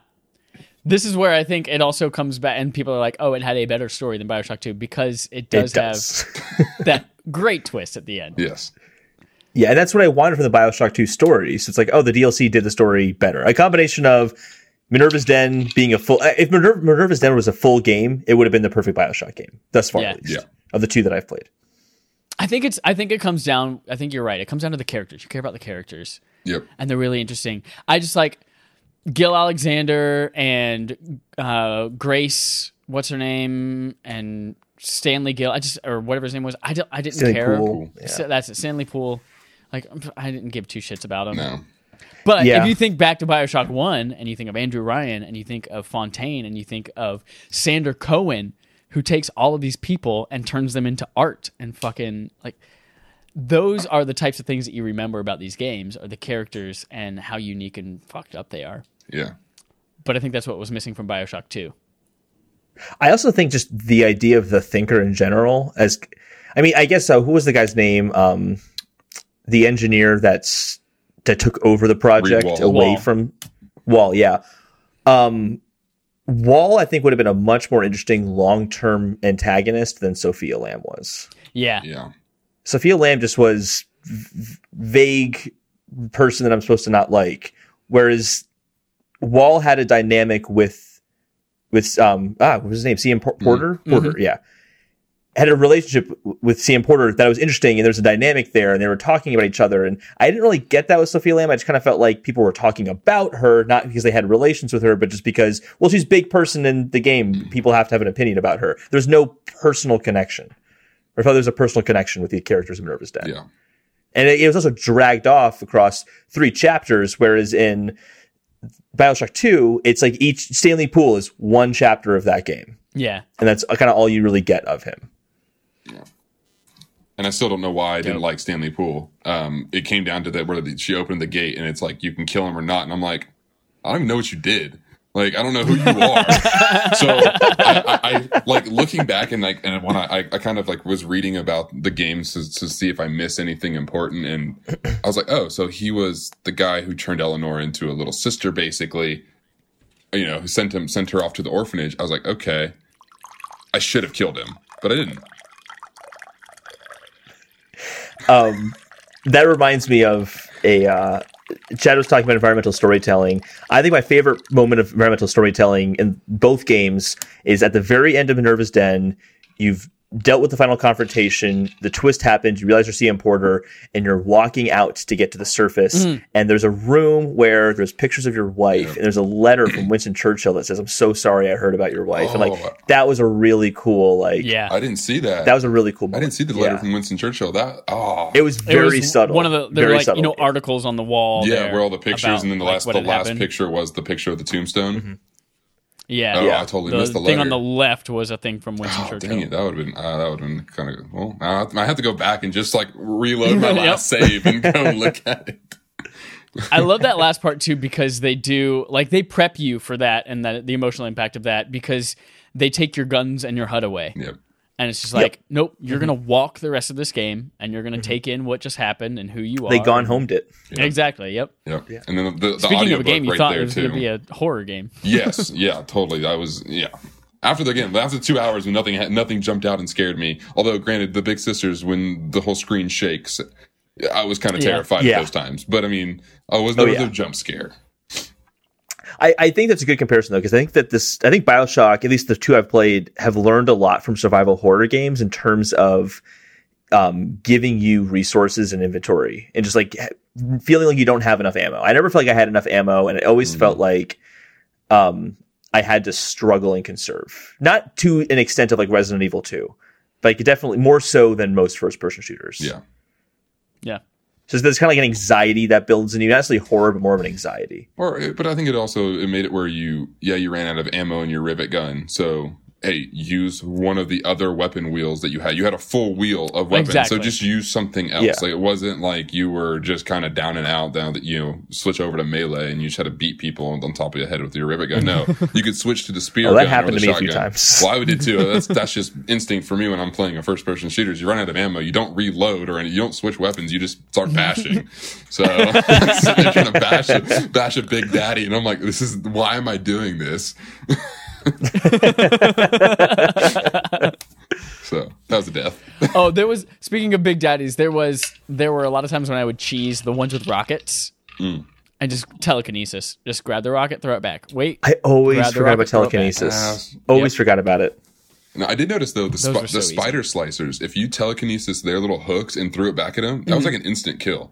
This is where I think it also comes back, and people are like, "Oh, it had a better story than Bioshock 2 because it does, it does. have *laughs* that great twist at the end." Yes, Yeah, and that's what I wanted from the Bioshock 2 story. So it's like, oh, the DLC did the story better. A combination of Minerva's Den being a full. If Minerva, Minerva's Den was a full game, it would have been the perfect Bioshock game thus far, Yeah. at least, Yeah. of the two that I've played. I think it's. I think it comes down. I think you're right. It comes down to the characters. You care about the characters, yep, and they're really interesting. I just like Gil Alexander and uh, Grace. What's her name? And Stanley Gill. I just or whatever his name was. I. I didn't Stanley care. Poole, yeah. So that's it. Stanley Poole. Like I didn't give two shits about him. no, But Yeah. if you think back to Bioshock One, and you think of Andrew Ryan, and you think of Fontaine, and you think of Sander Cohen, who takes all of these people and turns them into art, and fucking like, those are the types of things that you remember about these games, are the characters and how unique and fucked up they are. yeah, But I think that's what was missing from Bioshock Two. I also think just the idea of the thinker in general, as I mean, I guess uh, who was the guy's name? Um, the engineer that's that took over the project Wahl. away Wahl. from Wahl. Yeah, um, Wahl I think would have been a much more interesting long term antagonist than Sophia Lamb was. Yeah, yeah, Sophia Lamb just was v- vague person that I'm supposed to not like, whereas Wahl had a dynamic with with um ah what was his name? CM Por- Porter? Porter yeah had a relationship with CM Porter that was interesting and there was a dynamic there and they were talking about each other and I didn't really get that with Sophia Lamb I just kind of felt like people were talking about her not because they had relations with her but just because well she's a big person in the game. People have to have an opinion about her. There's no personal connection. Or if there's a personal connection with the characters of Minerva's Den yeah, and it, it was also dragged off across three chapters whereas in bioshock 2 it's like each stanley poole is one chapter of that game. Yeah. and that's kind of all you really get of him and I still don't know why I didn't like Stanley Poole. Um, it came down to that where the, she opened the gate and it's like you can kill him or not, and I'm like, I don't even know what you did. Like I don't know who you *laughs* are. so I, I, I like looking back and like and when I, I, I kind of like was reading about the games to, to see if I miss anything important, and I was like, oh, so he was the guy who turned Eleanor into a little sister, basically. You know, who sent him sent her off to the orphanage. I was like, okay, I should have killed him, but I didn't. Um, that reminds me of a uh, chad was talking about environmental storytelling. I think my favorite moment of environmental storytelling in both games is at the very end of minerva's den you've dealt with the final confrontation the twist happens you realize you're cm porter and you're walking out to get to the surface and there's a room where there's pictures of your wife and there's a letter from *clears throat* winston churchill that says i'm so sorry i heard about your wife and Oh. like that was a really cool like Yeah. I didn't see that. that was a really cool I didn't see the letter Yeah. from Winston Churchill. That oh, it was It very was subtle One of the there were very like subtle. you know articles on the wall. yeah, there where all the pictures about, and then the like, last the last happened. picture was the picture of the tombstone. Mm-hmm. Yeah, Oh, Yeah. I totally the missed the thing letter. on the left was a thing from Winston oh, Churchill. dang it! That would have been uh, that would have been kind of well. I have, to, I have to go back and just like reload my *laughs* Yep. last save and go *laughs* look at it. I love that last part too because they do like they prep you for that and that the emotional impact of that because they take your guns and your HUD away. Yep. And it's just like, nope, Mm-hmm. you're gonna walk the rest of this game and you're gonna take in what just happened and who you are. they gone homed it Exactly. Yep. Yep. And then the, the Speaking audio of a game, you right thought it was gonna be a horror game. *laughs* yes. Yeah. Totally. I was. Yeah. After the game, after two hours, when nothing had, nothing jumped out and scared me. Although, granted, the big sisters, when the whole screen shakes, I was kind of Yeah. terrified Yeah. at those times. But I mean, I was Oh, never yeah. the jump scare. I, I think that's a good comparison though, because I think that this, I think Bioshock, at least the two I've played, have learned a lot from survival horror games in terms of um, giving you resources and inventory and just like feeling like you don't have enough ammo. I never felt like I had enough ammo, and it always felt like um, I had to struggle and conserve. Not to an extent of like Resident Evil 2, but like definitely more so than most first person shooters. Yeah. Yeah. So there's kind of like an anxiety that builds in you, not necessarily horror, but more of an anxiety. Or, eh, but I think it also it made it where you, yeah, you ran out of ammo in your rivet gun, so hey, use one of the other weapon wheels that you had. You had a full wheel of weapons, Exactly. so just use something else. Yeah. Like it wasn't like you were just kind of down and out, down that you know switch over to melee and you just had to beat people on, on top of your head with your rivet gun. No, *laughs* you could switch to the spear. Oh, that gun or happened the to me a few times. Well, I did too. *laughs* That's that's just instinct for me when I'm playing a first person shooter. is You run out of ammo, you don't reload or any, you don't switch weapons. You just start bashing. *laughs* so I'm trying to bash a, bash a big daddy, and I'm like, this is why am I doing this? *laughs* so that was a death. *laughs* oh, there was speaking of big daddies, there was there were a lot of times when I would cheese the ones with rockets. Mm. And just telekinesis. Just grab the rocket, throw it back. Wait. I always Grab forgot about rocket, throw it back. telekinesis. Uh, always Yep. forgot about it. Now I did notice though the, Those spi- were so the spider slicers. If you telekinesis their little hooks and threw it back at him, that was like an instant kill,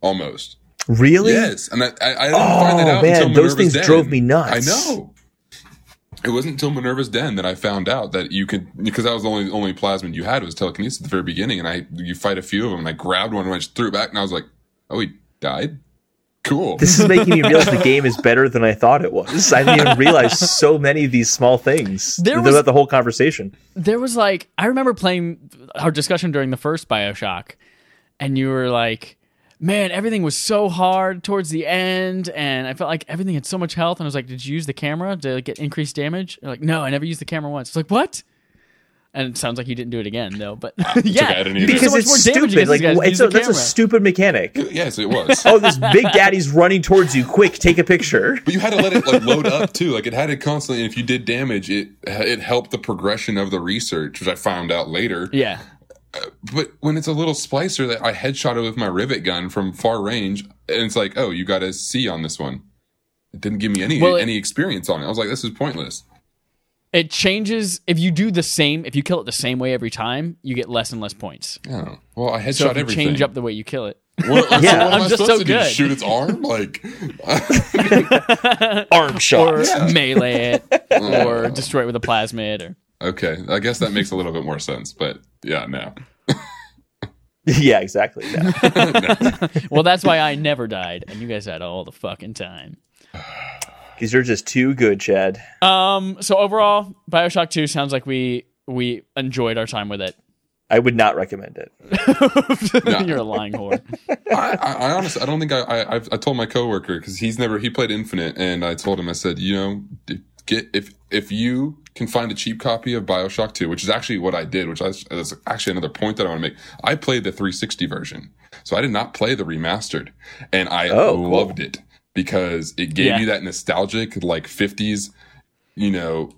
almost. Really? Yes, and I, I, I didn't find that Oh, out man, until those things Den. drove me nuts. I know. It wasn't until Minerva's Den that I found out that you could because that was the only only plasmid you had was telekinesis at the very beginning, and I you fight a few of them, and I grabbed one and I just threw it back, and I was like, oh, he died. Cool. This is making me realize the *laughs* game is better than I thought it was. I didn't even *laughs* realize so many of these small things There throughout was- the whole conversation. there was like I remember playing our discussion during the first Bioshock, and you were like, "Man, everything was so hard towards the end, and I felt like everything had so much health." And I was like, "Did you use the camera to get increased damage?" You're like, "No, I never used the camera once." It's like, "What?" And it sounds like you didn't do it again, though. But um, *laughs* yeah, I didn't you either. did Because so it's stupid. Like it's a, that's a stupid mechanic. yes, it was. Oh, this big daddy's running towards you. Quick, take a picture. *laughs* But you had to let it like load up too. Like it had it constantly. And if you did damage, it it helped the progression of the research, which I found out later. yeah. But when it's a little splicer that I headshot it with my rivet gun from far range, and it's like, oh, you got a C on this one. It didn't give me any Well, it- any experience on it. I was like, this is pointless. It changes if you do the same. If you kill it the same way every time, you get less and less points. Oh, well, I headshot So if you everything. change up the way you kill it, *laughs* What, *laughs* so Yeah. what I'm I just supposed so to do? good. Shoot its arm? *laughs* Like, Arm shot. or melee it, or destroy it with a plasmid, or okay, I guess that makes a little bit more sense. But yeah, no. *laughs* yeah, exactly. Yeah. *laughs* Well, that's why I never died, and you guys had all the fucking time. *sighs* Because you're just too good, Chad. Um. So overall, Bioshock Two sounds like we we enjoyed our time with it. I would not recommend it. *laughs* No. You're a lying whore. I, I, I honestly, I don't think I, I, I've, I told my coworker because he's never, he played Infinite, and I told him, I said, you know, d- get if if you can find a cheap copy of Bioshock Two, which is actually what I did, which is actually another point that I want to make. I played the 360 version, so I did not play the remastered, and I Oh, cool. loved it because it gave Yeah. you that nostalgic like 50s, you know.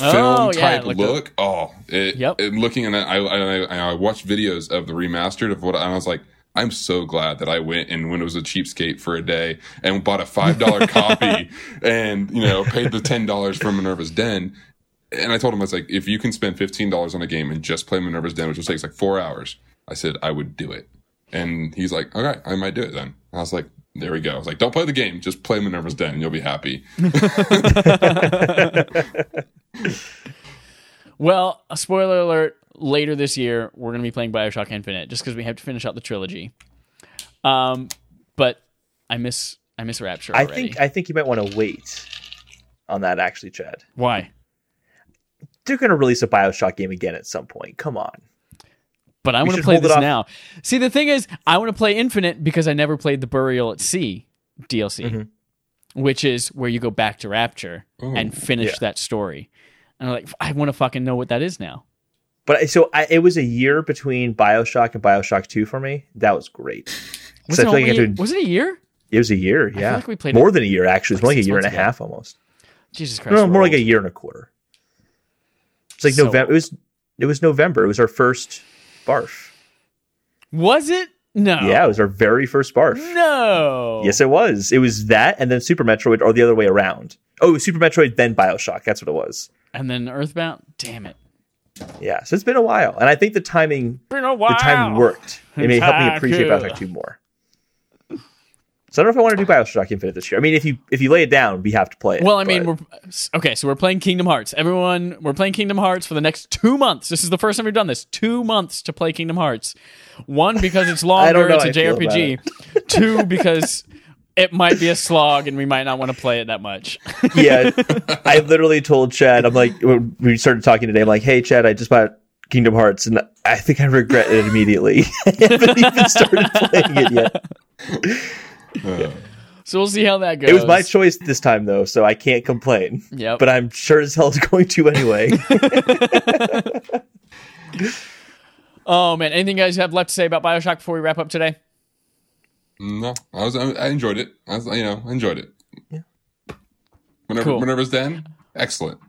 Oh, film Oh, type like the- look. oh, it, Yep. it- looking at it, I, I, I watched videos of the remastered of what, and I was like, I'm so glad that I went and when it was a cheapskate for a day and bought a five dollar *laughs* copy and you know paid the ten dollars for Minerva's Den. And I told him I was like, if you can spend fifteen dollars on a game and just play Minerva's Den, which will take like four hours, I said I would do it. And he's like, okay, I might do it then. I was like, there we go. I was like, don't play the game, just play Minerva's Den and you'll be happy. *laughs* *laughs* Well, a spoiler alert: later this year, we're going to be playing Bioshock Infinite, just because we have to finish out the trilogy. Um, but I miss I miss Rapture. Already. I think I think you might want to wait on that. Actually, Chad, why? they're going to release a Bioshock game again at some point. Come on. But I want to play this now. See, the thing is, I want to play Infinite because I never played the Burial at Sea DLC, Mm-hmm. which is where you go back to Rapture and finish yeah. that story. And I'm like, I want to fucking know what that is now. But I- so I, it was a year between Bioshock and Bioshock Two for me. That was great. Was it, like to- was it a year? it was a year. Yeah, like we played more it than a year. Actually, it's more like a year and a ago. half almost. Jesus Christ. No, more like a year and a quarter. It's like So November. It was it was November. It was our first barf. Was it No. Yeah, it was our very first barf. No. Yes, it was. It was that, and then Super Metroid, or the other way around. Oh, Super Metroid, then Bioshock. That's what it was. And then Earthbound. Damn it. Yeah, so it's been a while, and I think the timing, Been a while. the timing worked. It may help me appreciate Bioshock Two more. So I don't know if I want to do Bioshock Infinite this year. I mean, if you if you lay it down, we have to play it. Well, I mean, but- we're okay. So we're playing Kingdom Hearts. Everyone, we're playing Kingdom Hearts for the next two months. This is the first time we've done this. Two months to play Kingdom Hearts. One because it's *laughs* longer. It's a how I feel about JRPG. Two because *laughs* it might be a slog and we might not want to play it that much. *laughs* yeah, *laughs* I literally told Chad, I'm like, when we started talking today, I'm like, hey, Chad, I just bought Kingdom Hearts, and I think I regret it immediately. *laughs* I haven't even started playing it yet. Uh. so we'll see how that goes. It was my choice this time, though, so I can't complain. Yep. But I'm sure as hell is going to anyway. oh man, anything you guys have left to say about Bioshock before we wrap up today? No, I was I I enjoyed it. I was you know I enjoyed it. Yeah. Whenever Cool. whenever it's done, excellent.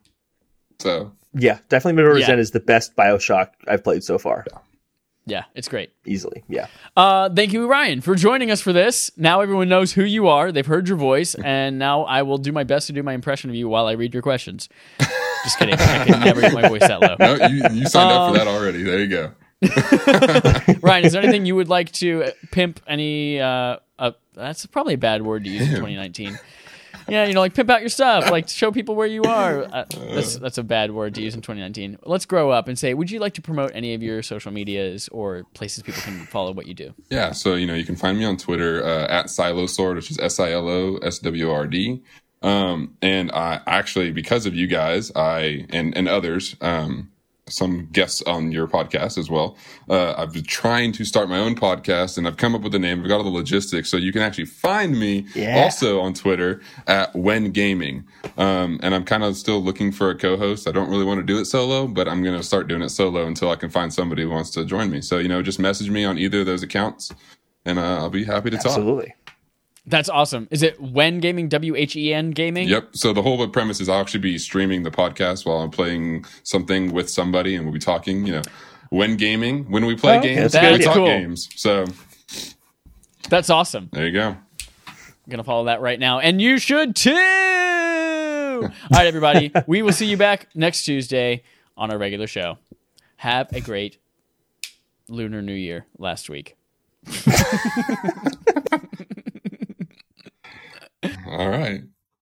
So yeah, definitely Middle Yeah. Zen is the best Bioshock I've played so far. Yeah, it's great. Easily, yeah. Uh, thank you, Ryan, for joining us for this. Now everyone knows who you are. They've heard your voice, *laughs* and now I will do my best to do my impression of you while I read your questions. Just kidding. I can never get my voice that low. *laughs* no, you you signed up Um, for that already. There you go. *laughs* Ryan, is there anything you would like to pimp any? Uh, uh, that's probably a bad word to use in *laughs* 2019. Yeah, you know, like pimp out your stuff, like show people where you are. Uh, that's that's a bad word to use in 2019. Let's grow up and say, would you like to promote any of your social medias or places people can follow what you do? Yeah, so you know you can find me on Twitter uh, at Silo Sword, which is S I L O S W R D. Um, and I actually, because of you guys, I and and others, um, some guests on your podcast as well. Uh, I've been trying to start my own podcast, and I've come up with a name. I've got all the logistics, so you can actually find me Yeah. also on Twitter at When Gaming. Um, and I'm kind of still looking for a co-host. I don't really want to do it solo, but I'm going to start doing it solo until I can find somebody who wants to join me. So you know, just message me on either of those accounts, and uh, I'll be happy to talk. Absolutely. That's awesome. Is it when gaming? W H E N gaming. Yep. So the whole premise is I'll actually be streaming the podcast while I'm playing something with somebody, and we'll be talking. You know, when gaming, when we play Oh, okay. games, That's we talk Cool. games. So That's awesome. there you go. I'm gonna follow that right now, and you should too. All right, everybody. *laughs* we will see you back next Tuesday on our regular show. Have a great Lunar New Year last week. *laughs* All right.